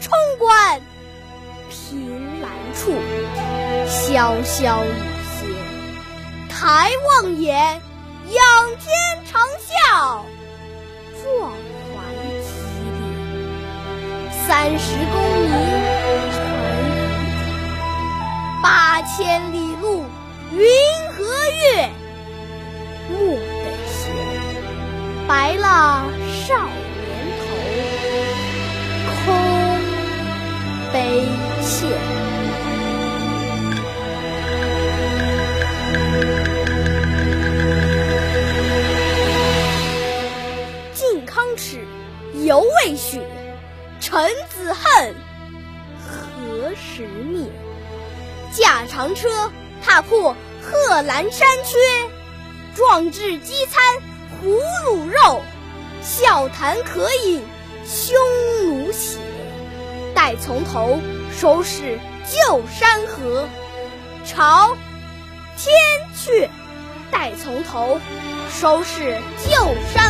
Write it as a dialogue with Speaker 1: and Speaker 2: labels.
Speaker 1: 冲冠凭栏处潇潇雨歇抬望眼仰天长啸壮怀激烈三十功名尘与土八千里路云和月莫等闲白了少悲切。靖康耻，犹未雪；臣子恨，何时灭？驾长车，踏破贺兰山缺。壮志饥餐胡虏肉，笑谈渴饮匈奴。待从头收拾旧山河，朝天阙。待从头收拾旧山。